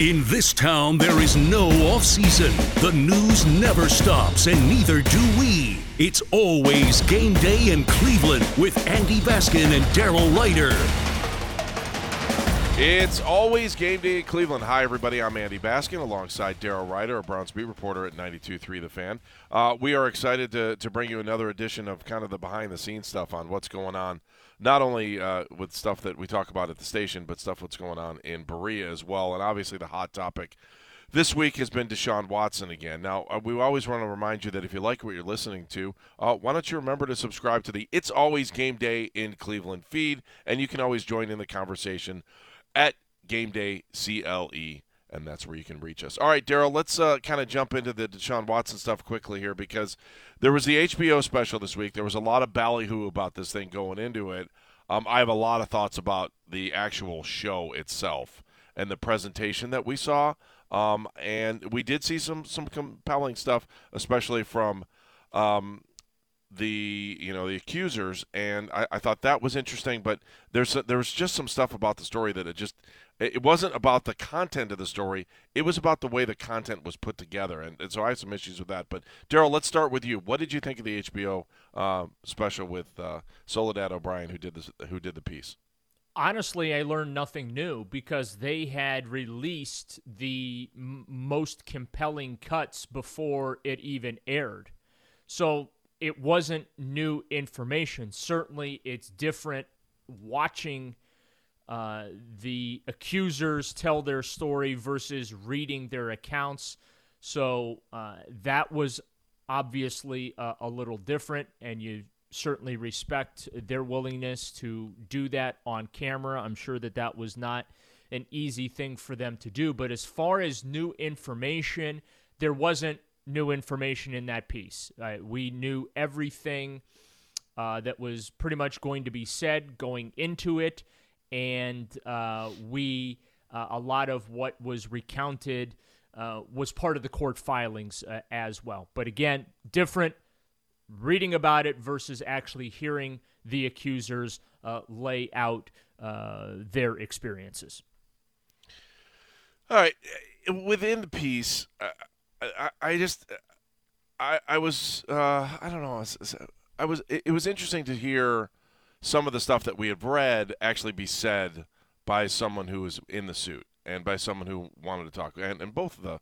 In this town, there is no off season. The news never stops, and neither do we. It's always game day in Cleveland with Andy Baskin and Daryl Ruiter. It's always game day in Cleveland. Hi, everybody. I'm Andy Baskin alongside Daryl Ruiter, a Browns beat reporter at 92.3 The Fan. Uh, we are excited to, to bring you another edition of kind of the behind the scenes stuff on what's going on not only uh, with stuff that we talk about at the station, but stuff what's going on in Berea as well. And obviously, the hot topic this week has been Deshaun Watson again. Now, uh, we always want to remind you that if you like what you're listening to, uh, why don't you remember to subscribe to the It's Always Game Day in Cleveland feed, and you can always join in the conversation at Game Day CLE and that's where you can reach us. All right, Daryl, let's uh, kind of jump into the Deshaun Watson stuff quickly here because there was the HBO special this week. There was a lot of ballyhoo about this thing going into it. Um, I have a lot of thoughts about the actual show itself and the presentation that we saw. Um, and we did see some some compelling stuff, especially from um, the you know the accusers, and I, I, thought that was interesting. But there's there was just some stuff about the story that it just it wasn't about the content of the story. It was about the way the content was put together, and, and so I have some issues with that. But Daryl, let's start with you. What did you think of the HBO uh, special with uh, Soledad O'Brien, who did this, who did the piece? Honestly, I learned nothing new because they had released the m- most compelling cuts before it even aired. So it wasn't new information. Certainly, it's different watching uh, the accusers tell their story versus reading their accounts. So uh, that was obviously a, a little different, and you certainly respect their willingness to do that on camera. I'm sure that that was not an easy thing for them to do. But as far as new information, there wasn't new information in that piece. Uh, we knew everything uh, that was pretty much going to be said going into it and uh, we uh, a lot of what was recounted uh, was part of the court filings as well. But again, different reading about it versus actually hearing the accusers lay out their experiences. All right, within the piece, I, I just I I was I don't know I was it was interesting to hear some of the stuff that we had read actually be said by someone who was in the suit and by someone who wanted to talk. And, and both of the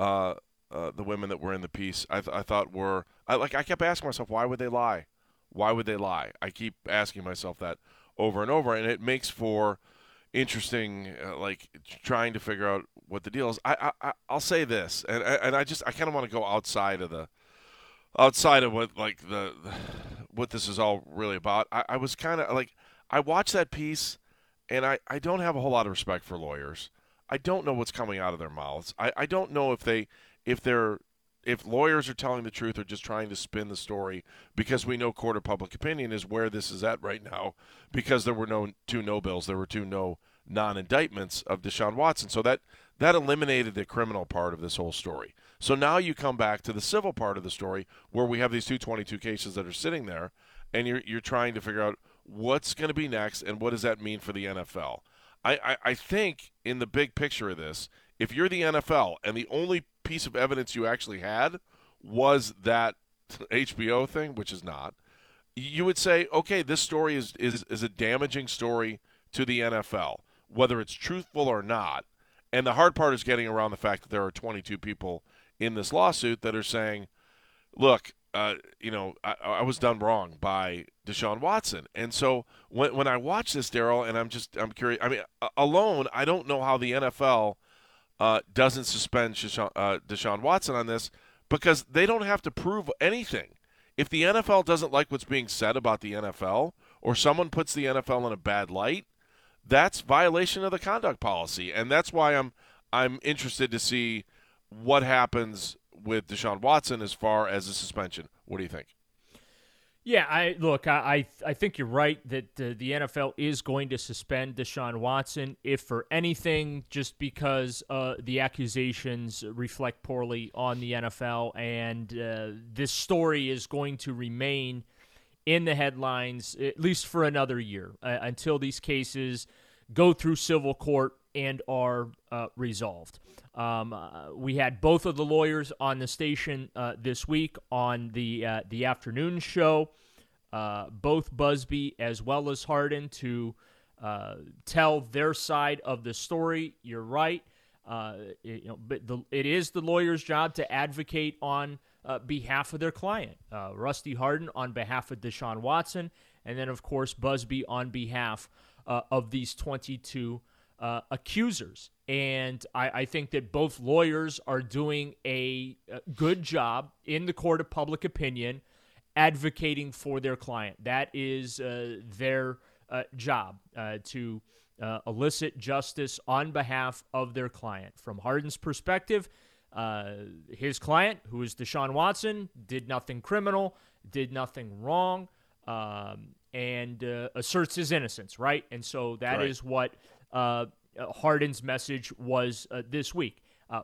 uh, uh, the women that were in the piece, I, th- I thought were I, like I kept asking myself, why would they lie? Why would they lie? I keep asking myself that over and over, and it makes for interesting, uh, like trying to figure out what the deal is. I, I I'll say this, and and I just I kind of want to go outside of the outside of what like the, the what this is all really about. I, I was kind of like I watched that piece, and I I don't have a whole lot of respect for lawyers. I don't know what's coming out of their mouths. I, I don't know if they if they're if lawyers are telling the truth or just trying to spin the story because we know court of public opinion is where this is at right now because there were no two no bills there were two no non-indictments of Deshaun Watson so that that eliminated the criminal part of this whole story so now you come back to the civil part of the story where we have these 222 cases that are sitting there, and you're, you're trying to figure out what's going to be next and what does that mean for the NFL. I, I, I think in the big picture of this, if you're the NFL and the only piece of evidence you actually had was that HBO thing, which is not, you would say, okay, this story is, is, is a damaging story to the NFL, whether it's truthful or not. And the hard part is getting around the fact that there are 22 people in this lawsuit that are saying, look, uh, you know, I, I, was done wrong by Deshaun Watson. And so when, when I watch this, Daryl, and I'm just, I'm curious, I mean, alone, I don't know how the NFL uh, doesn't suspend Deshaun, uh, Deshaun Watson on this because they don't have to prove anything. If the NFL doesn't like what's being said about the NFL or someone puts the NFL in a bad light, that's violation of the conduct policy, and that's why I'm I'm interested to see what happens with Deshaun Watson as far as a suspension. What do you think? Yeah, I look. I I, I think you're right that uh, the NFL is going to suspend Deshaun Watson, if for anything, just because uh, the accusations reflect poorly on the NFL, and uh, this story is going to remain in the headlines at least for another year uh, until these cases go through civil court and are uh, resolved. Um, uh, we had both of the lawyers on the station uh, this week on the uh, the afternoon show, uh, both Buzbee as well as Hardin to tell their side of the story. You're right. It, you know, but the, it is the lawyer's job to advocate on behalf of their client. Rusty Hardin on behalf of Deshaun Watson, and then of course Buzbee on behalf of these 22 uh, accusers. And I, I, think that both lawyers are doing a, a, good job in the court of public opinion advocating for their client. That is uh, their uh, job uh, to uh, elicit justice on behalf of their client. From Hardin's perspective, uh, his client, who is Deshaun Watson, did nothing criminal, did nothing wrong. Um, and asserts his innocence, right? And so that right. is what uh, Hardin's message was uh, this week. Uh,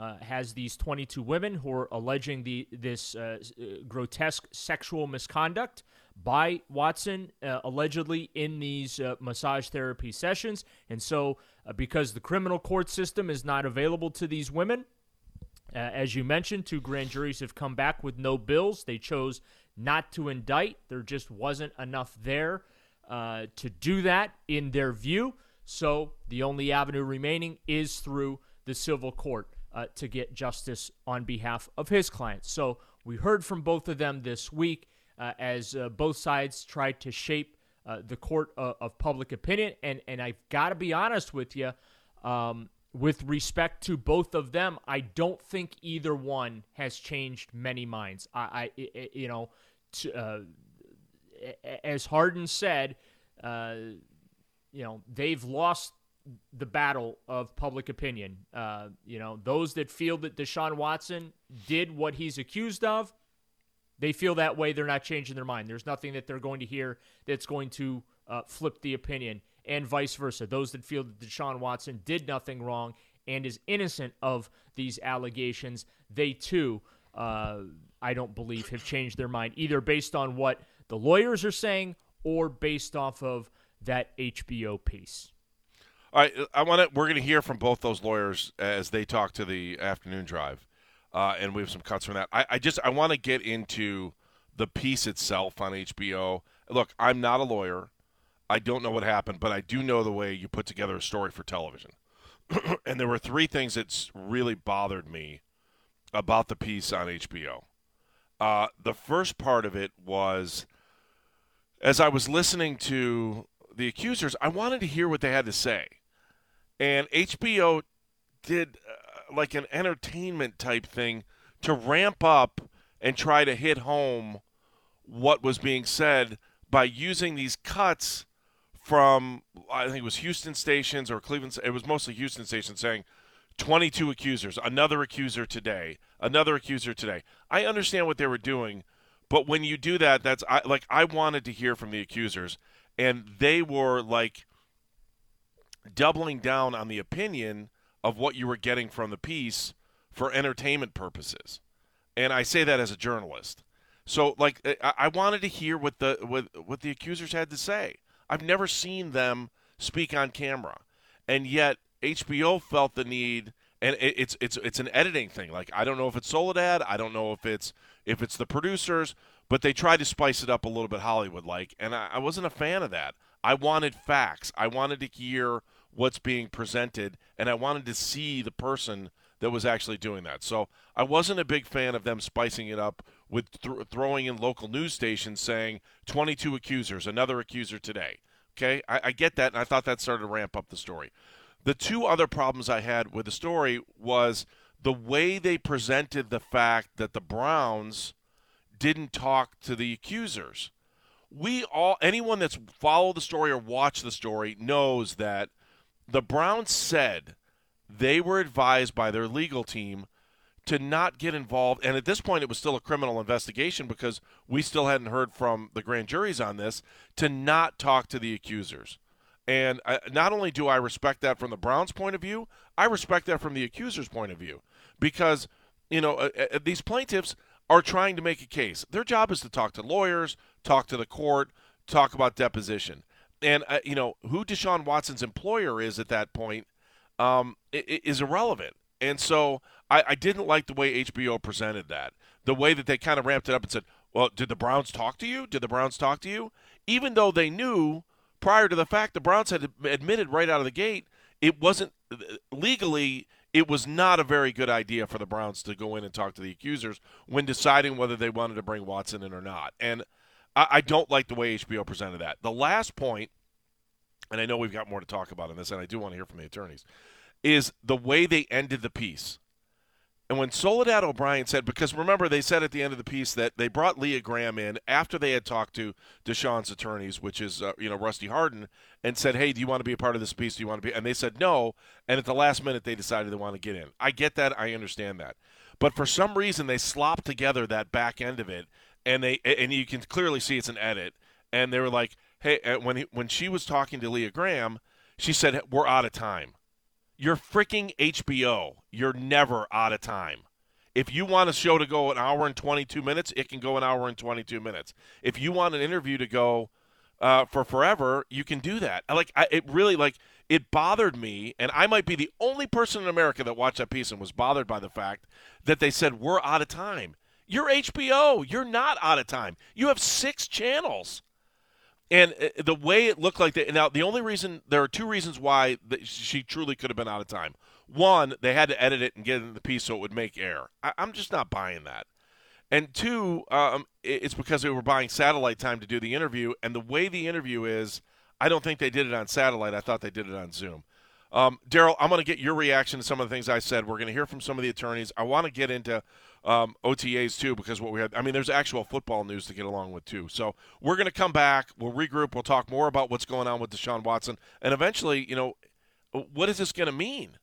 uh, has these 22 women who are alleging the this uh, grotesque sexual misconduct by Watson, uh, allegedly in these massage therapy sessions. And so, because the criminal court system is not available to these women, as you mentioned, two grand juries have come back with no bills. They chose not to indict. There just wasn't enough there uh, to do that in their view. So the only avenue remaining is through the civil court uh, to get justice on behalf of his clients. So we heard from both of them this week uh, as uh, both sides tried to shape uh, the court of, of, public opinion. And, and I've got to be honest with you. Um, with respect to both of them, I don't think either one has changed many minds. I, I you know, to, uh, as Hardin said, uh, you know, they've lost the battle of public opinion. Uh, you know, those that feel that Deshaun Watson did what he's accused of, they feel that way. They're not changing their mind. There's nothing that they're going to hear that's going to uh, flip the opinion, and vice versa. Those that feel that Deshaun Watson did nothing wrong and is innocent of these allegations, they too, uh, I don't believe, have changed their mind, either based on what the lawyers are saying or based off of that HBO piece. All right, I want to. We're going to hear from both those lawyers as they talk to the afternoon drive, uh, and we have some cuts from that. I, I just I want to get into the piece itself on HBO. Look, I'm not a lawyer. I don't know what happened, but I do know the way you put together a story for television. and there were three things that really bothered me about the piece on HBO. Uh, the first part of it was as I was listening to the accusers, I wanted to hear what they had to say. And HBO did uh, like an entertainment type thing to ramp up and try to hit home what was being said by using these cuts from I think it was Houston stations or Cleveland it was mostly Houston stations saying 22 accusers, another accuser today, another accuser today. I understand what they were doing, but when you do that, that's I, like I wanted to hear from the accusers, and they were like doubling down on the opinion of what you were getting from the piece for entertainment purposes. And I say that as a journalist. So like I, wanted to hear what the what, what the accusers had to say. I've never seen them speak on camera. And yet HBO felt the need and it, it's it's it's an editing thing. Like I don't know if it's Soledad, I don't know if it's if it's the producers, but they tried to spice it up a little bit Hollywood like, and I, I wasn't a fan of that. I wanted facts. I wanted to hear what's being presented, and I wanted to see the person that was actually doing that. So I wasn't a big fan of them spicing it up with th- throwing in local news stations saying 22 accusers, another accuser today. Okay, I, I get that, and I thought that started to ramp up the story. The two other problems I had with the story was the way they presented the fact that the Browns didn't talk to the accusers. we all anyone that's followed the story or watched the story knows that the Browns said they were advised by their legal team to not get involved. And at this point, it was still a criminal investigation because we still hadn't heard from the grand juries on this to not talk to the accusers. And I, not only do I respect that from the Browns' point of view, I respect that from the accuser's point of view because, you know, uh, uh, these plaintiffs are trying to make a case. Their job is to talk to lawyers, talk to the court, talk about deposition. And, uh, you know, who Deshaun Watson's employer is at that point um, is irrelevant. And so I, I didn't like the way HBO presented that. The way that they kind of ramped it up and said, well, did the Browns talk to you? Did the Browns talk to you? Even though they knew prior to the fact the Browns had admitted right out of the gate it wasn't legally it was not a very good idea for the Browns to go in and talk to the accusers when deciding whether they wanted to bring Watson in or not. And I, I don't like the way HBO presented that. The last point, and I know we've got more to talk about in this, and I do want to hear from the attorneys, is the way they ended the piece. And when Soledad O'Brien said, because remember, they said at the end of the piece that they brought Leah Graham in after they had talked to Deshaun's attorneys, which is, uh, you know, Rusty Hardin, and said, hey, do you want to be a part of this piece? Do you want to be? And they said no. And at the last minute, they decided they want to get in. I get that. I understand that. But for some reason, they slopped together that back end of it, and they and you can clearly see it's an edit. And they were like, hey, when he, when she was talking to Leah Graham, she said, we're out of time. You're freaking HBO. You're never out of time. If you want a show to go an hour and 22 minutes, it can go an hour and 22 minutes. If you want an interview to go uh, for forever, you can do that. Like I, it really like it bothered me, and I might be the only person in America that watched that piece and was bothered by the fact that they said we're out of time. You're HBO. You're not out of time. You have six channels. And uh, the way it looked like that. Now, the only reason there are two reasons why she truly could have been out of time. One, they had to edit it and get it in the piece so it would make air. I, am just not buying that. And two, um, it's because they were buying satellite time to do the interview. And the way the interview is, I don't think they did it on satellite. I thought they did it on Zoom. Um, Daryl, I'm going to get your reaction to some of the things I said. We're going to hear from some of the attorneys. I want to get into um, OTAs too, because what we had, I mean, there's actual football news to get along with too. So we're going to come back, we'll regroup, we'll talk more about what's going on with Deshaun Watson, and eventually, you know, what is this going to mean?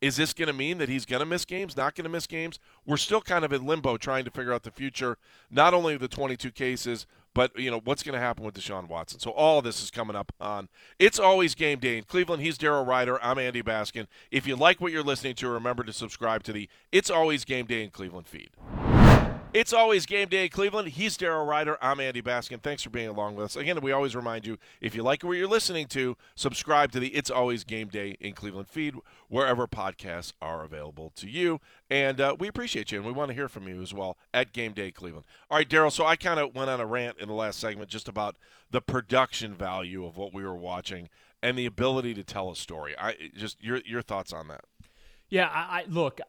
Is this going to mean that he's going to miss games, not going to miss games? We're still kind of in limbo trying to figure out the future, not only the 22 cases, but you know what's going to happen with Deshaun Watson. So all this is coming up on. It's always game day in Cleveland. He's Daryl Ruiter. I'm Andy Baskin. If you like what you're listening to, remember to subscribe to the It's Always Game Day in Cleveland feed. It's always game day in Cleveland. He's Daryl Ruiter. I'm Andy Baskin. Thanks for being along with us. Again, we always remind you if you like what you're listening to, subscribe to the It's Always Game Day in Cleveland feed wherever podcasts are available to you. And uh, we appreciate you, and we want to hear from you as well at Game Day Cleveland. All right, Daryl. So I kind of went on a rant in the last segment just about the production value of what we were watching and the ability to tell a story. I just your your thoughts on that. Yeah, I, I look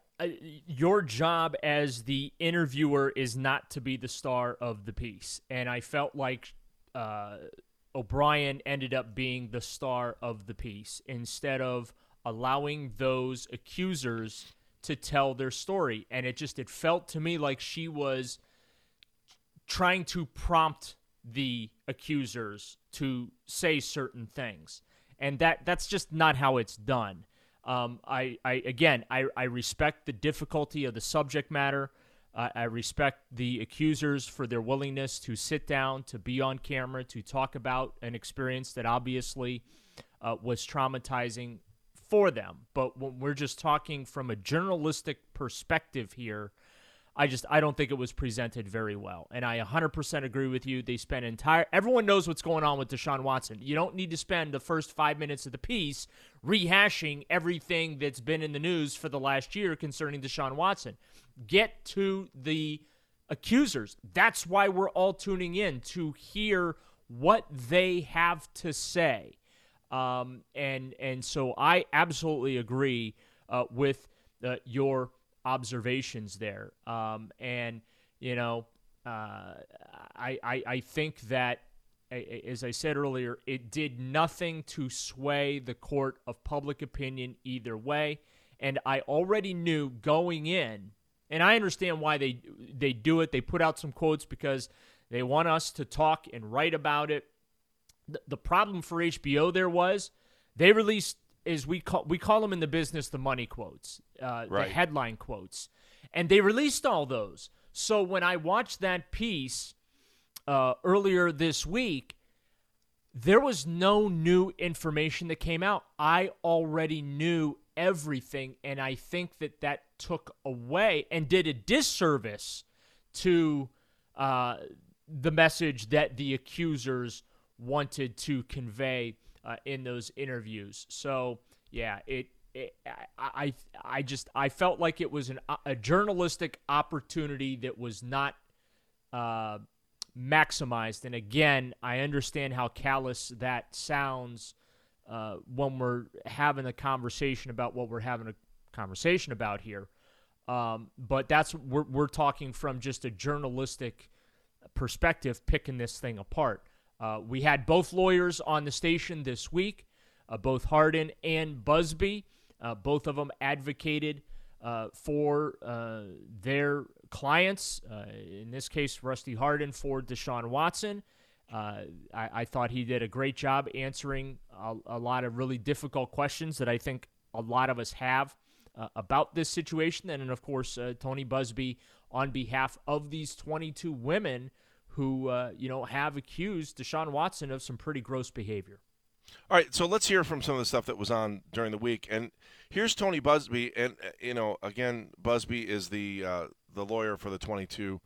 your job as the interviewer is not to be the star of the piece. And I felt like uh, O'Brien ended up being the star of the piece instead of allowing those accusers to tell their story. And it just it felt to me like she was trying to prompt the accusers to say certain things. And that that's just not how it's done. Um, I, I again, I, I respect the difficulty of the subject matter. Uh, I respect the accusers for their willingness to sit down, to be on camera, to talk about an experience that obviously uh, was traumatizing for them. But when we're just talking from a journalistic perspective here, I just I don't think it was presented very well. And I 100% agree with you. They spent entire everyone knows what's going on with Deshaun Watson. You don't need to spend the first 5 minutes of the piece rehashing everything that's been in the news for the last year concerning Deshaun Watson. Get to the accusers. That's why we're all tuning in to hear what they have to say. Um, and and so I absolutely agree uh, with uh, your observations there. Um, and, you know, uh, I, I, I think that, as I said earlier, it did nothing to sway the court of public opinion either way. And I already knew going in, and I understand why they they do it. They put out some quotes because They want us to talk and write about it. The, the problem for HBO there was they released is we call we call them in the business the money quotes, uh, Right. the headline quotes, and they released all those. So when I watched that piece uh, earlier this week, there was no new information that came out. I already knew everything, and I think that that took away and did a disservice to uh, the message that the accusers wanted to convey uh, in those interviews. So yeah, it. it I, I just I felt like it was an, a journalistic opportunity that was not uh, maximized. And again, I understand how callous that sounds uh, when we're having a conversation about what we're having a conversation about here. Um, but that's we're we're talking from just a journalistic perspective, picking this thing apart. Uh, we had both lawyers on the station this week, uh, both Hardin and Buzbee. Uh, both of them advocated uh, for uh, their clients. Uh, in this case, Rusty Hardin for Deshaun Watson. I, I thought he did a great job answering a, a lot of really difficult questions that I think a lot of us have about this situation. And then, of course, Tony Buzbee on behalf of these 22 women who, uh, you know, have accused Deshaun Watson of some pretty gross behavior. All right, so let's hear from some of the stuff that was on during the week. And here's Tony Buzbee, and uh, you know, again, Buzbee is the uh, the lawyer for the 22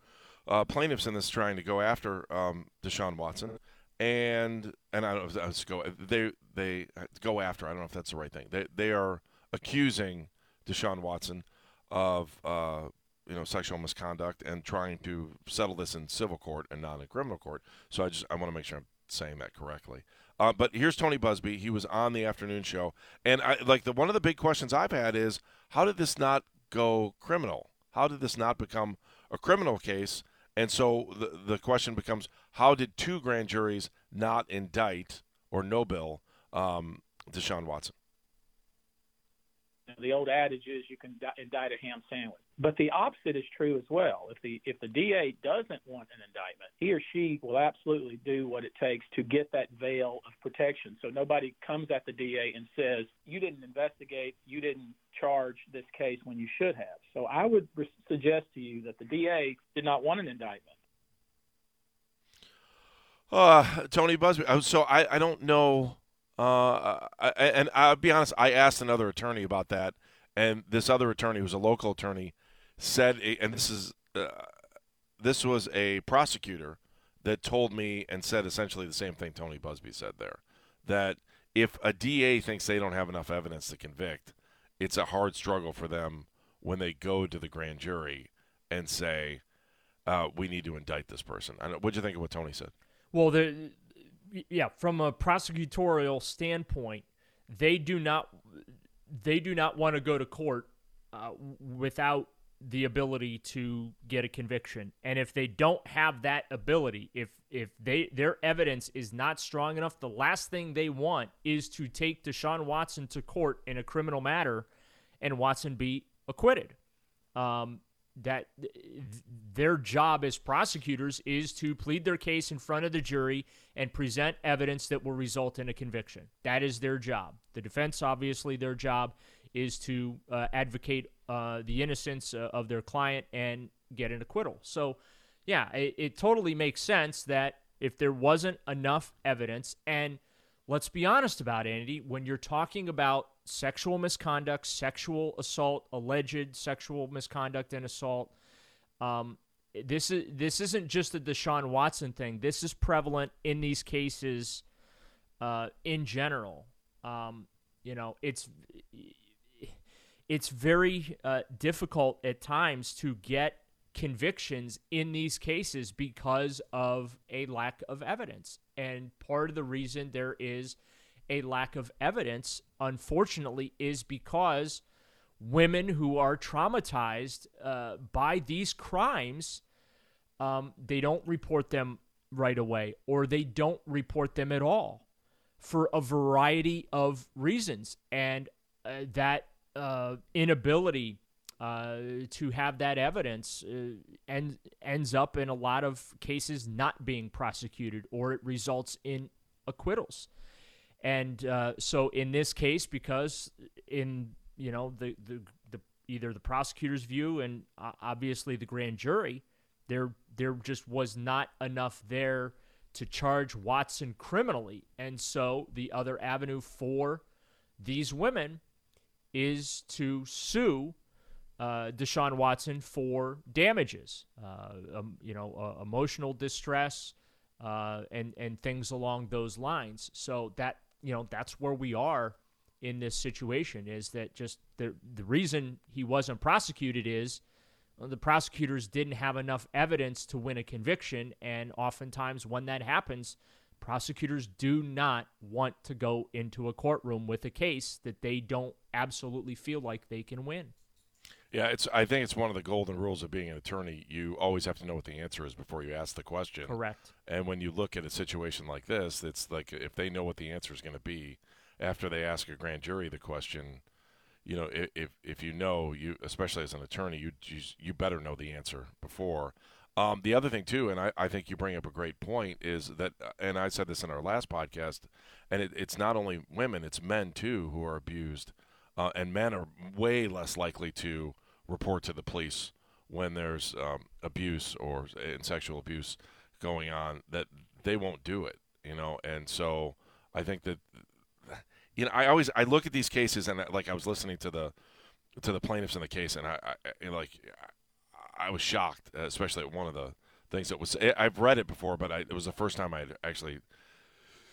uh, plaintiffs in this trying to go after um, Deshaun Watson, and and I don't know if go they they go after. I don't know if that's the right thing. They they are accusing Deshaun Watson of uh, you know sexual misconduct and trying to settle this in civil court and not in criminal court. So I just I want to make sure I'm saying that correctly. Uh, but here's Tony Buzbee. He was on the afternoon show, and I like the one of the big questions I've had is how did this not go criminal? How did this not become a criminal case? And so the the question becomes how did two grand juries not indict or no bill um, Deshaun Watson? The old adage is you can indict a ham sandwich, but the opposite is true as well. If the if the DA doesn't want an indictment, he or she will absolutely do what it takes to get that veil of protection. So nobody comes at the DA and says you didn't investigate, you didn't charge this case when you should have. So I would re- suggest to you that the DA did not want an indictment. Uh, Tony Buzbee. uh, So I, I don't know. Uh, I, and I'll be honest. I asked another attorney about that, and this other attorney, who's a local attorney, said, and this is uh, this was a prosecutor that told me and said essentially the same thing Tony Buzbee said there, that if a DA thinks they don't have enough evidence to convict, it's a hard struggle for them when they go to the grand jury and say, uh, "We need to indict this person." Don't, what'd you think of what Tony said? Well, the yeah, from a prosecutorial standpoint, they do not they do not want to go to court uh, without the ability to get a conviction. And if they don't have that ability, if if they their evidence is not strong enough, the last thing they want is to take Deshaun Watson to court in a criminal matter and Watson be acquitted. Um, that th- their job as prosecutors is to plead their case in front of the jury and present evidence that will result in a conviction. That is their job. The defense, obviously, their job is to uh, advocate uh, the innocence uh, of their client and get an acquittal. So, yeah, it, it totally makes sense that if there wasn't enough evidence, and let's be honest about it, Andy, when you're talking about sexual misconduct, sexual assault, alleged sexual misconduct and assault, um, this is this isn't just a Deshaun Watson thing. This is prevalent in these cases uh, in general. Um, you know, it's it's very uh, difficult at times to get convictions in these cases because of a lack of evidence. And part of the reason there is a lack of evidence, unfortunately, is because women who are traumatized uh, by these crimes, um, they don't report them right away or they don't report them at all for a variety of reasons. And uh, that uh, inability uh, to have that evidence uh, and ends up in a lot of cases not being prosecuted or it results in acquittals. And uh, so in this case, because in you know the, the the either the prosecutor's view and uh, obviously the grand jury, there there just was not enough there to charge Watson criminally, and so the other avenue for these women is to sue uh, Deshaun Watson for damages, uh, um, you know, uh, emotional distress, uh, and and things along those lines. So that you know that's where we are in this situation. Is that just the the reason he wasn't prosecuted is the prosecutors didn't have enough evidence to win a conviction, and oftentimes when that happens. Prosecutors do not want to go into a courtroom with a case that they don't absolutely feel like they can win. Yeah, it's. I think it's one of the golden rules of being an attorney. You always have to know what the answer is before you ask the question. Correct. And when you look at a situation like this, it's like if they know what the answer is going to be after they ask a grand jury the question, you know, if if you know you, especially as an attorney, you you, you better know the answer before. Um, the other thing too, and I, I think you bring up a great point, is that, uh, and I said this in our last podcast, and it, it's not only women, it's men too who are abused uh, and men are way less likely to report to the police when there's um, abuse or in sexual abuse going on that they won't do it you know? And so i think that you know i always i look at these cases and like i was listening to the to the plaintiffs in the case and i, I like i was shocked uh, especially at one of the things that was i've read it before but I, it was the first time i'd actually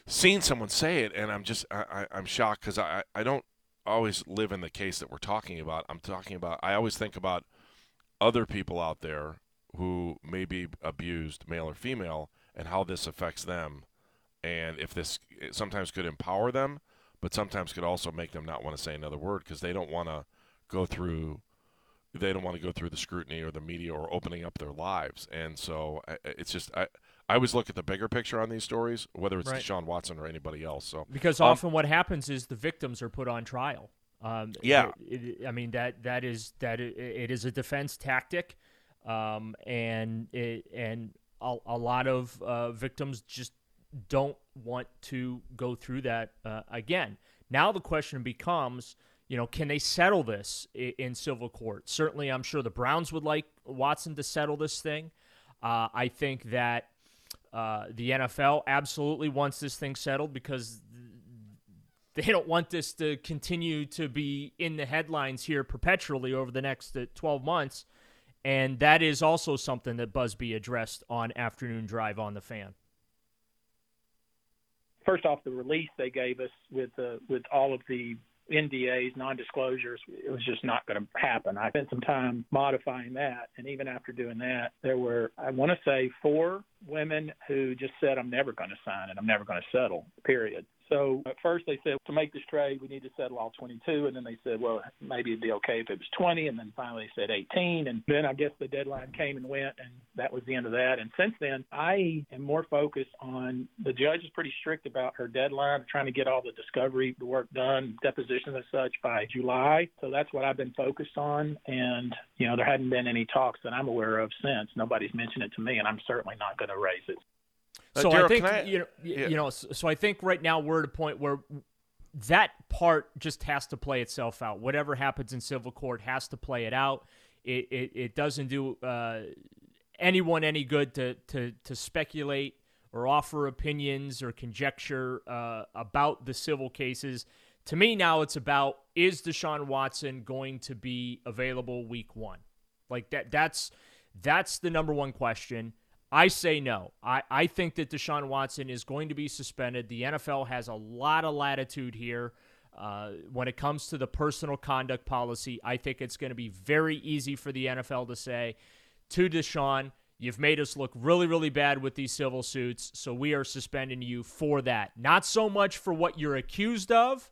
seen someone say it and i'm just I, i'm shocked because I, I don't always live in the case that we're talking about. I'm talking about, I always think about other people out there who may be abused, male or female, and how this affects them. And if this sometimes could empower them, but sometimes could also make them not want to say another word because they don't want to go through they don't want to go through the scrutiny or the media or opening up their lives. And so it's just I I always look at the bigger picture on these stories, whether it's right. Deshaun Watson or anybody else. So because um, often what happens is the victims are put on trial. Um, yeah, it, it, I mean that that is that it, it is a defense tactic, um, and it, and a, a lot of uh, victims just don't want to go through that uh, again. Now the question becomes, you know, can they settle this in, civil court? Certainly, I'm sure the Browns would like Watson to settle this thing. Uh, I think that uh, the NFL absolutely wants this thing settled because they don't want this to continue to be in the headlines here perpetually over the next uh, 12 months. And that is also something that Buzbee addressed on Afternoon Drive on the Fan. First off, the release they gave us with uh, with all of the NDAs, non-disclosures, it was just not going to happen. I spent some time modifying that, and even after doing that, there were I want to say four women who just said, "I'm never going to sign it. I'm never going to settle." Period. So at first they said to make this trade we need to settle all 22, and then they said, well, maybe it'd be okay if it was 20, and then finally they said 18, and then I guess the deadline came and went, and that was the end of that. And since then, I am more focused on the judge is pretty strict about her deadline, trying to get all the discovery the work done, depositions and such by July. So that's what I've been focused on, and you know there hadn't been any talks that I'm aware of since. Nobody's mentioned it to me, and I'm certainly not going to raise it. Uh, so uh, I think I, you know, yeah. you know, so, so I think right now we're at a point where that part just has to play itself out. Whatever happens in civil court has to play it out. It it, it doesn't do uh, anyone any good to to to speculate or offer opinions or conjecture uh, about the civil cases. To me, now it's about is Deshaun Watson going to be available week one? Like that. That's that's the number one question. I say no. I, I think that Deshaun Watson is going to be suspended. The NFL has a lot of latitude here. Uh, when it comes to the personal conduct policy, I think it's going to be very easy for the NFL to say to Deshaun, You've made us look really, really bad with these civil suits, so we are suspending you for that. Not so much for what you're accused of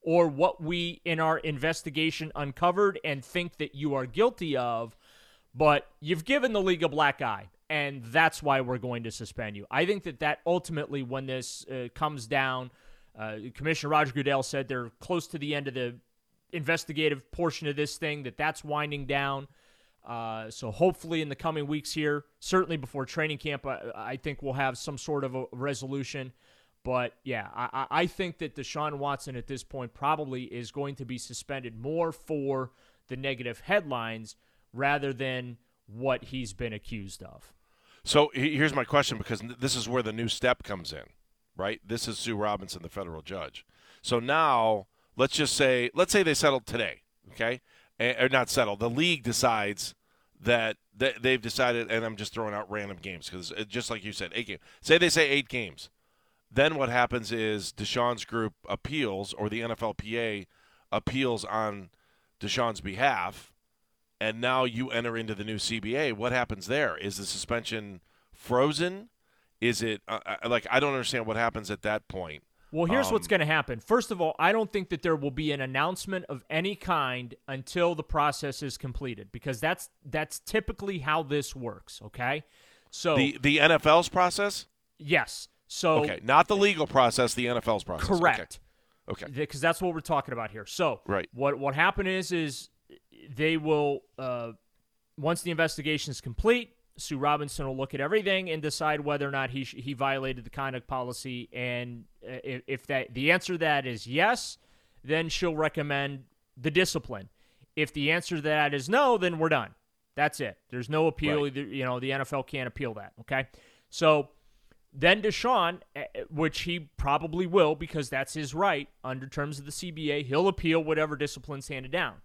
or what we in our investigation uncovered and think that you are guilty of, but you've given the league a black eye and that's why we're going to suspend you. I think that that ultimately, when this uh, comes down, uh, Commissioner Roger Goodell said they're close to the end of the investigative portion of this thing that that's winding down. Uh, so hopefully in the coming weeks here, certainly before training camp, I, I think we'll have some sort of a resolution. But yeah, I, I think that Deshaun Watson at this point probably is going to be suspended more for the negative headlines rather than what he's been accused of. So here's my question because this is where the new step comes in, right? This is Sue Robinson, the federal judge. So now let's just say, let's say they settled today, okay? Or not settled. The league decides that they've decided, and I'm just throwing out random games because just like you said, eight games. Say they say eight games. Then what happens is Deshaun's group appeals, or the NFLPA appeals on Deshaun's behalf, and now you enter into the new CBA. What happens there? Is the suspension frozen? Is it uh, uh like I don't understand what happens at that point? Well, here's um, what's going to happen. First of all, I don't think that there will be an announcement of any kind until the process is completed because that's that's typically how this works, okay? So The the NFL's process? Yes. So Okay, not the legal process, the NFL's process. Correct. Okay. Because that's what we're talking about here. So right. what what happened is is they will uh, once the investigation is complete, Sue Robinson will look at everything and decide whether or not he sh- he violated the conduct policy. And uh, if, if that the answer to that is yes, then she'll recommend the discipline. If the answer to that is no, then we're done. That's it. There's no appeal. Right. You know, the NFL can't appeal that. Okay. So then Deshaun, uh, which he probably will because that's his right under terms of the CBA, he'll appeal whatever discipline's handed down.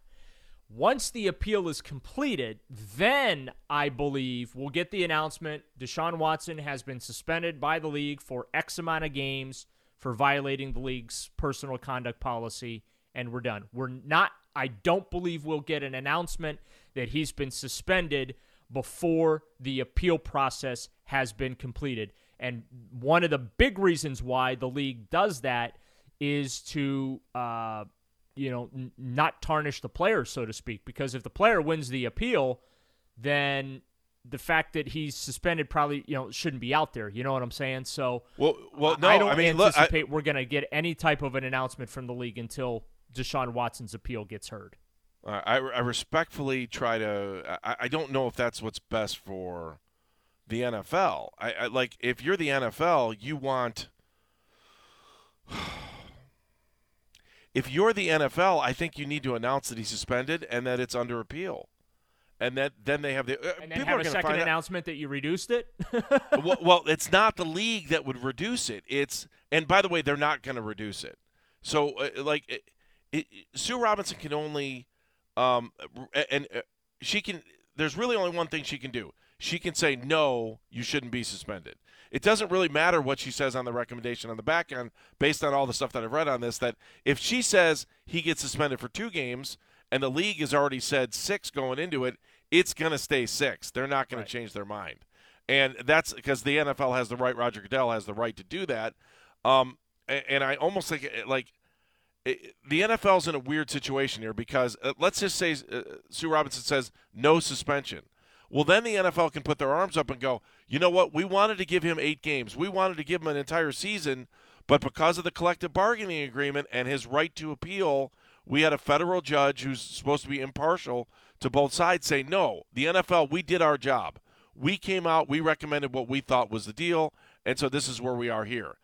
Once the appeal is completed, then I believe we'll get the announcement Deshaun Watson has been suspended by the league for X amount of games for violating the league's personal conduct policy, and we're done. We're not, I don't believe we'll get an announcement that he's been suspended before the appeal process has been completed. And one of the big reasons why the league does that is to uh, you know, n- not tarnish the player, so to speak. Because if the player wins the appeal, then the fact that he's suspended probably you know shouldn't be out there. You know what I'm saying? So well, well, no, I don't I mean, anticipate look, I, we're going to get any type of an announcement from the league until Deshaun Watson's appeal gets heard. I, I respectfully try to. I, I don't know if that's what's best for the NFL. I, I like if you're the NFL, you want if you're the NFL, I think you need to announce that he's suspended and that it's under appeal. And that then they have the uh, and then have a second announcement out. that you reduced it. well, well, it's not the league that would reduce it. It's and by the way, they're not going to reduce it. So, uh, like, it, it, Sue Robinson can only, um, and uh, she can. There's really only one thing she can do. She can say no, you shouldn't be suspended it doesn't really matter what she says on the recommendation on the back end based on all the stuff that I've read on this that if she says he gets suspended for two games and the league has already said six going into it, it's going to stay six. They're not going right. to change their mind. And that's because the NFL has the right, Roger Goodell has the right to do that. Um, and, and I almost think like it, the NFL's in a weird situation here because uh, let's just say uh, Sue Robinson says no suspension. Well, then the NFL can put their arms up and go, you know what? We wanted to give him eight games. We wanted to give him an entire season, but because of the collective bargaining agreement and his right to appeal, we had a federal judge who's supposed to be impartial to both sides say, no, the NFL, we did our job. We came out, we recommended what we thought was the deal, and so this is where we are here.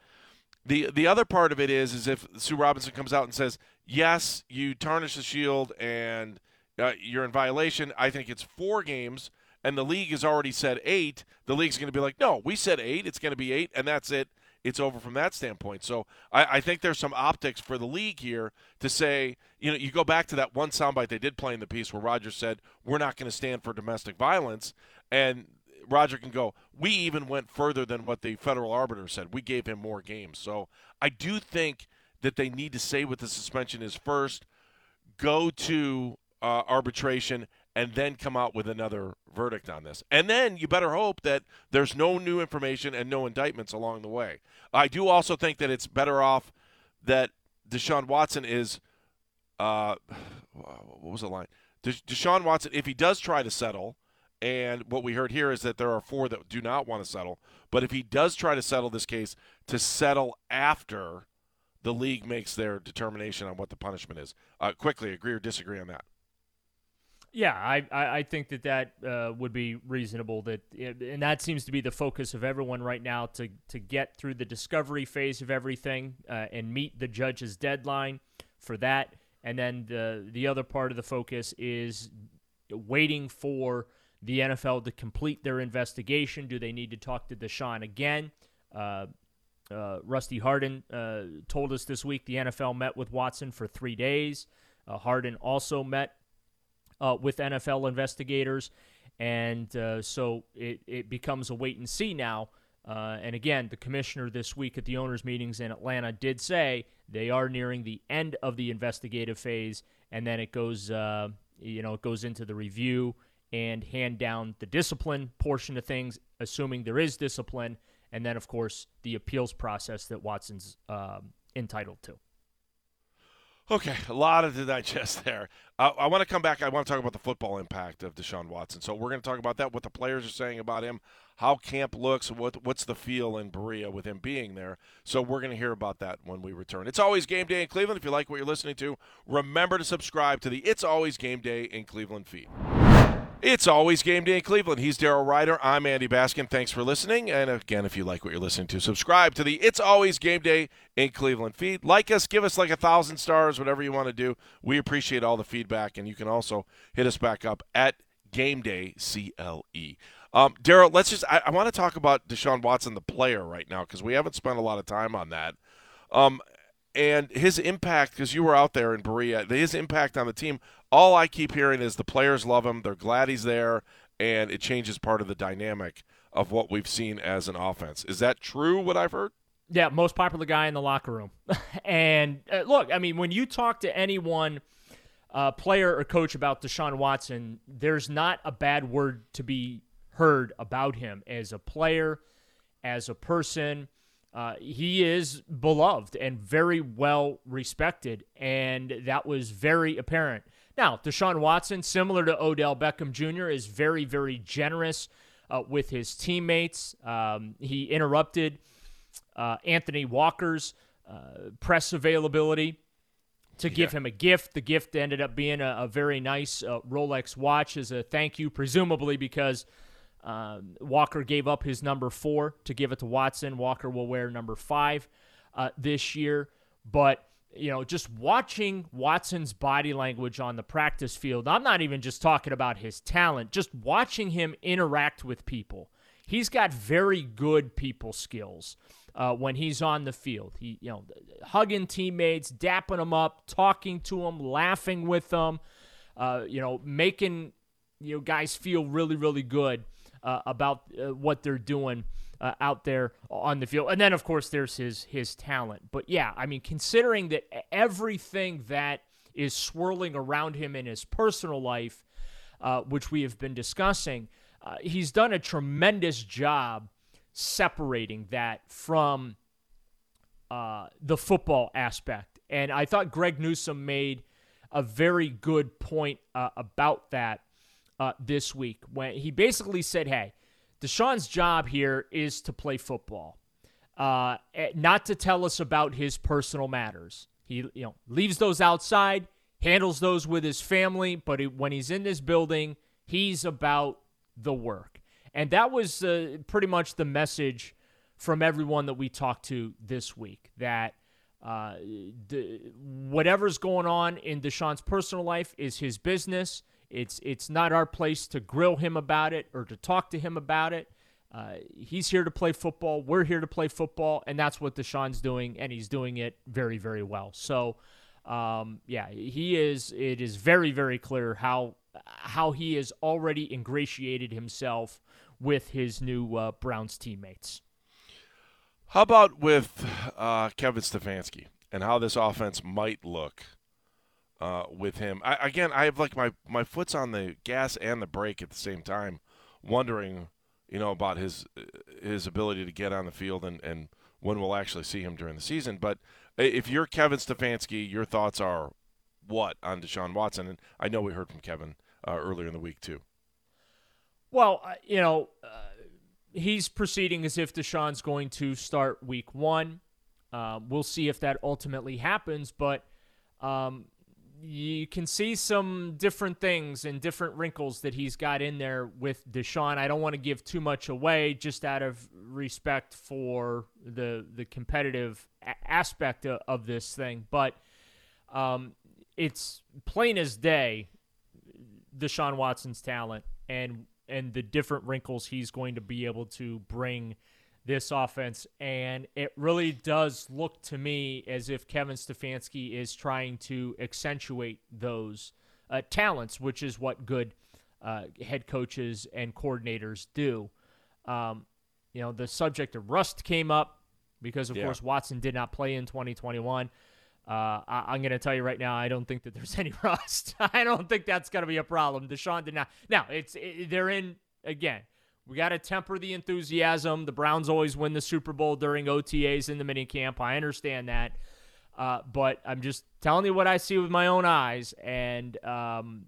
The the other part of it is is if Sue Robinson comes out and says, yes, you tarnish the shield and uh, you're in violation. I think it's four games and the league has already said eight, the league's going to be like, no, we said eight, it's going to be eight, and that's it. It's over from that standpoint. So I, I, think there's some optics for the league here to say, you know, you go back to that one soundbite they did play in the piece where Roger said, we're not going to stand for domestic violence. And Roger can go, we even went further than what the federal arbiter said. We gave him more games. So I do think that they need to say what the suspension is first, go to uh, arbitration, and then come out with another verdict on this. And then you better hope that there's no new information and no indictments along the way. I do also think that it's better off that Deshaun Watson is, uh, what was the line? Deshaun Watson, if he does try to settle, and what we heard here is that there are four that do not want to settle, but if he does try to settle this case, to settle after the league makes their determination on what the punishment is. Uh, quickly, agree or disagree on that? Yeah, I, I, think that that uh, would be reasonable. That and that seems to be the focus of everyone right now to to get through the discovery phase of everything uh, and meet the judge's deadline for that. And then the the other part of the focus is waiting for the NFL to complete their investigation. Do they need to talk to Deshaun again? Uh, uh, Rusty Hardin uh, told us this week the NFL met with Watson for three days. Uh, Hardin also met uh, with NFL investigators. And uh, so it, it becomes a wait and see now. Uh, and again, the commissioner this week at the owners' meetings in Atlanta did say they are nearing the end of the investigative phase, and then it goes, uh, you know, it goes into the review and hand down the discipline portion of things, assuming there is discipline, and then of course the appeals process that Watson's um, entitled to. Okay, a lot of to digest there. Uh, I want to come back. I want to talk about the football impact of Deshaun Watson. So we're going to talk about that, what the players are saying about him, how camp looks, what what's the feel in Berea with him being there. So we're going to hear about that when we return. It's always game day in Cleveland. If you like what you're listening to, remember to subscribe to the It's Always Game Day in Cleveland feed. It's always game day in Cleveland. He's Daryl Ruiter. I'm Andy Baskin. Thanks for listening. And again, if you like what you're listening to, subscribe to the It's Always Game Day in Cleveland feed. Like us, give us like a thousand stars, whatever you want to do. We appreciate all the feedback, and you can also hit us back up at Game Day CLE. Um, Daryl, let's just. I, I want to talk about Deshaun Watson, the player, right now, because we haven't spent a lot of time on that. Um, and his impact, because you were out there in Berea, his impact on the team all I keep hearing is the players love him. They're glad he's there, and it changes part of the dynamic of what we've seen as an offense. Is that true? What I've heard? Yeah, most popular guy in the locker room. and uh, look, I mean, when you talk to anyone, uh, player or coach about Deshaun Watson, there's not a bad word to be heard about him as a player, as a person. Uh, he is beloved and very well respected, and that was very apparent now, Deshaun Watson, similar to Odell Beckham Jr., is very, very generous uh, with his teammates. Um, he interrupted uh, Anthony Walker's uh, press availability to give him a gift. The gift ended up being a, a very nice uh, Rolex watch as a thank you, presumably because um, Walker gave up his number four to give it to Watson. Walker will wear number five uh, this year. But you know, just watching Watson's body language on the practice field, I'm not even just talking about his talent, just watching him interact with people. He's got very good people skills uh, when he's on the field. He, you know, hugging teammates, dapping them up, talking to them, laughing with them, uh, you know, making you know guys feel really, really good uh, about uh, what they're doing uh, out there on the field. And then, of course, there's his his talent. But yeah, I mean, considering that everything that is swirling around him in his personal life, uh, which we have been discussing, uh, he's done a tremendous job separating that from uh, the football aspect. And I thought Greg Newsome made a very good point uh, about that uh, this week when he basically said, "Hey." Deshaun's job here is to play football, uh, eh, not to tell us about his personal matters. He, you know, leaves those outside, handles those with his family, but when he's in this building, he's about the work. And that was uh, pretty much the message from everyone that we talked to this week that uh, the, whatever's going on in Deshaun's personal life is his business. It's it's not our place to grill him about it or to talk to him about it. Uh, he's here to play football. We're here to play football, and that's what Deshaun's doing, and he's doing it very, very well. So, um, yeah, he is. It is very, very clear how how he has already ingratiated himself with his new uh, Browns teammates. How about with uh, Kevin Stefanski and how this offense might look? Uh, with him. I, again, I have like my my foot's on the gas and the brake at the same time, wondering, you know, about his his ability to get on the field and and when we'll actually see him during the season. But if you're Kevin Stefanski, your thoughts are what on Deshaun Watson? And I know we heard from Kevin uh, earlier in the week too. Well, you know, uh, he's proceeding as if Deshaun's going to start week one. Uh, we'll see if that ultimately happens, but um, you can see some different things and different wrinkles that he's got in there with Deshaun. I don't want to give too much away, just out of respect for the the competitive a- aspect of, of, this thing. But um, it's plain as day, Deshaun Watson's talent and and the different wrinkles he's going to be able to bring this offense. And it really does look to me as if Kevin Stefanski is trying to accentuate those uh, talents, which is what good uh, head coaches and coordinators do. Um, you know, the subject of rust came up because, of yeah. course, Watson did not play in 2021. Uh, I, am going to tell you right now, I don't think that there's any rust. I don't think that's going to be a problem. Deshaun did not. Now, it's it, they're in again. We got to temper the enthusiasm. The Browns always win the Super Bowl during OTAs in the minicamp. I understand that. Uh, but I'm just telling you what I see with my own eyes, and um,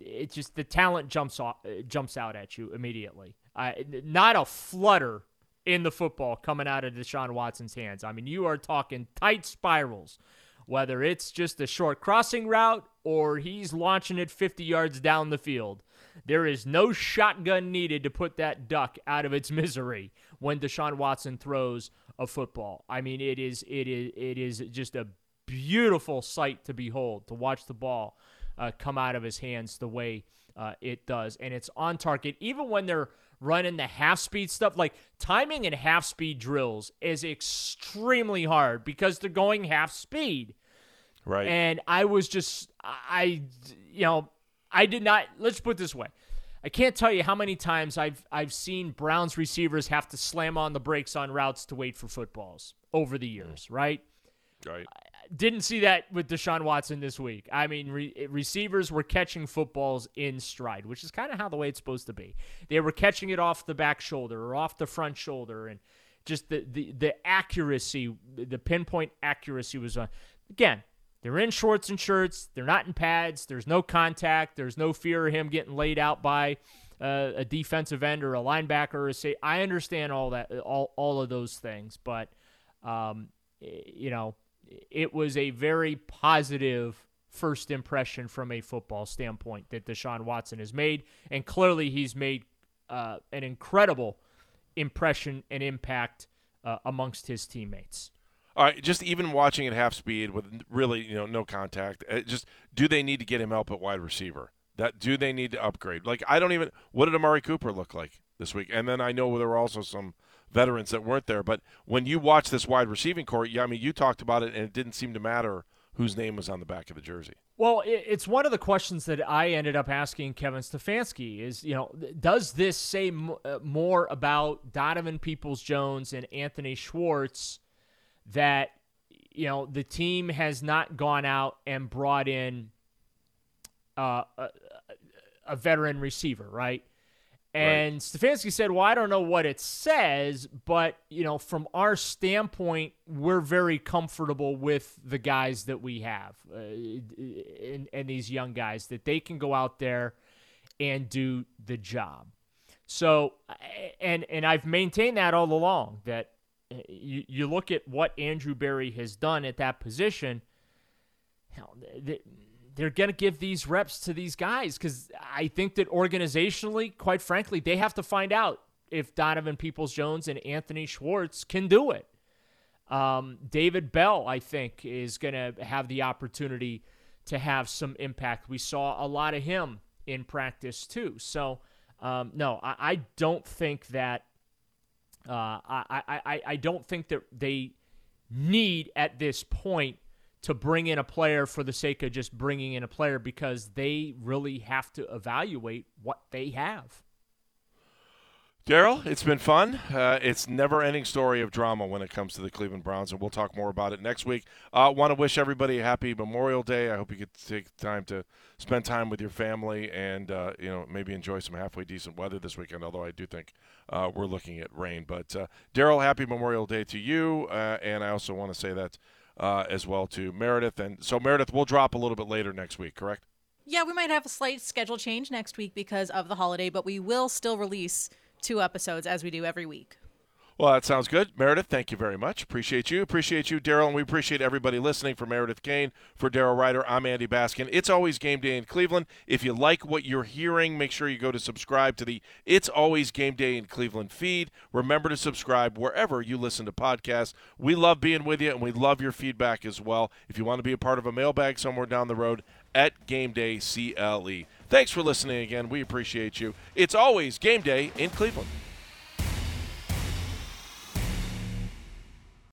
it, just the talent jumps off, jumps out at you immediately. I, not a flutter in the football coming out of Deshaun Watson's hands. I mean, you are talking tight spirals, whether it's just a short crossing route or he's launching it 50 yards down the field. There is no shotgun needed to put that duck out of its misery when Deshaun Watson throws a football. I mean, it is it is it is just a beautiful sight to behold to watch the ball uh, come out of his hands the way uh, it does, and it's on target even when they're running the half speed stuff. Like timing and half speed drills is extremely hard because they're going half speed. Right. And I was just, I, you know, I did not. Let's put this way. I can't tell you how many times I've I've seen Browns receivers have to slam on the brakes on routes to wait for footballs over the years, mm. right? Right. I didn't see that with Deshaun Watson this week. I mean, re- receivers were catching footballs in stride, which is kind of how the way it's supposed to be. They were catching it off the back shoulder or off the front shoulder, and just the the, the accuracy, the pinpoint accuracy was on. Again, they're in shorts and shirts. They're not in pads. There's no contact. There's no fear of him getting laid out by uh, a defensive end or a linebacker or a. I understand all that, all all of those things, but um, you know, it was a very positive first impression from a football standpoint that Deshaun Watson has made, and clearly he's made uh, an incredible impression and impact uh, amongst his teammates. All right, just even watching at half speed with really you know no contact. Just do they need to get him help at wide receiver? That do they need to upgrade? Like I don't even. What did Amari Cooper look like this week? And then I know there were also some veterans that weren't there. But when you watch this wide receiving corps, yeah, I mean you talked about it, and it didn't seem to matter whose name was on the back of the jersey. Well, it's one of the questions that I ended up asking Kevin Stefanski is, you know, does this say uh, more about Donovan Peoples Jones and Anthony Schwartz that you know the team has not gone out and brought in uh, a, a, veteran receiver, right? And right. Stefanski said, "Well, I don't know what it says, but you know, from our standpoint, we're very comfortable with the guys that we have, uh, and, and these young guys that they can go out there and do the job." So, and and I've maintained that all along that you, you look at what Andrew Berry has done at that position, hell, they're going to give these reps to these guys because I think that organizationally, quite frankly, they have to find out if Donovan Peoples Jones and Anthony Schwartz can do it. Um, David Bell, I think, is going to have the opportunity to have some impact. We saw a lot of him in practice too. So, um, no, I, I don't think that uh, I, I, I don't think that they need at this point to bring in a player for the sake of just bringing in a player because they really have to evaluate what they have. Daryl, it's been fun. Uh, it's never-ending story of drama when it comes to the Cleveland Browns, and we'll talk more about it next week. I uh, want to wish everybody a happy Memorial Day. I hope you get to take time to spend time with your family, and uh, you know maybe enjoy some halfway decent weather this weekend. Although I do think uh, we're looking at rain. But uh, Daryl, happy Memorial Day to you, uh, and I also want to say that as well to Meredith. And so Meredith, we'll drop a little bit later next week, correct? Yeah, we might have a slight schedule change next week because of the holiday, but we will still release two episodes as we do every week. Well, that sounds good. Meredith, thank you very much. Appreciate you. Appreciate you, Daryl, and we appreciate everybody listening. For Meredith Kane, for Daryl Ruiter, I'm Andy Baskin. It's always game day in Cleveland. If you like what you're hearing, make sure you go to subscribe to the It's Always Game Day in Cleveland feed. Remember to subscribe wherever you listen to podcasts. We love being with you, and we love your feedback as well. If you want to be a part of a mailbag somewhere down the road, at Game Day CLE. Thanks for listening again. We appreciate you. It's always game day in Cleveland.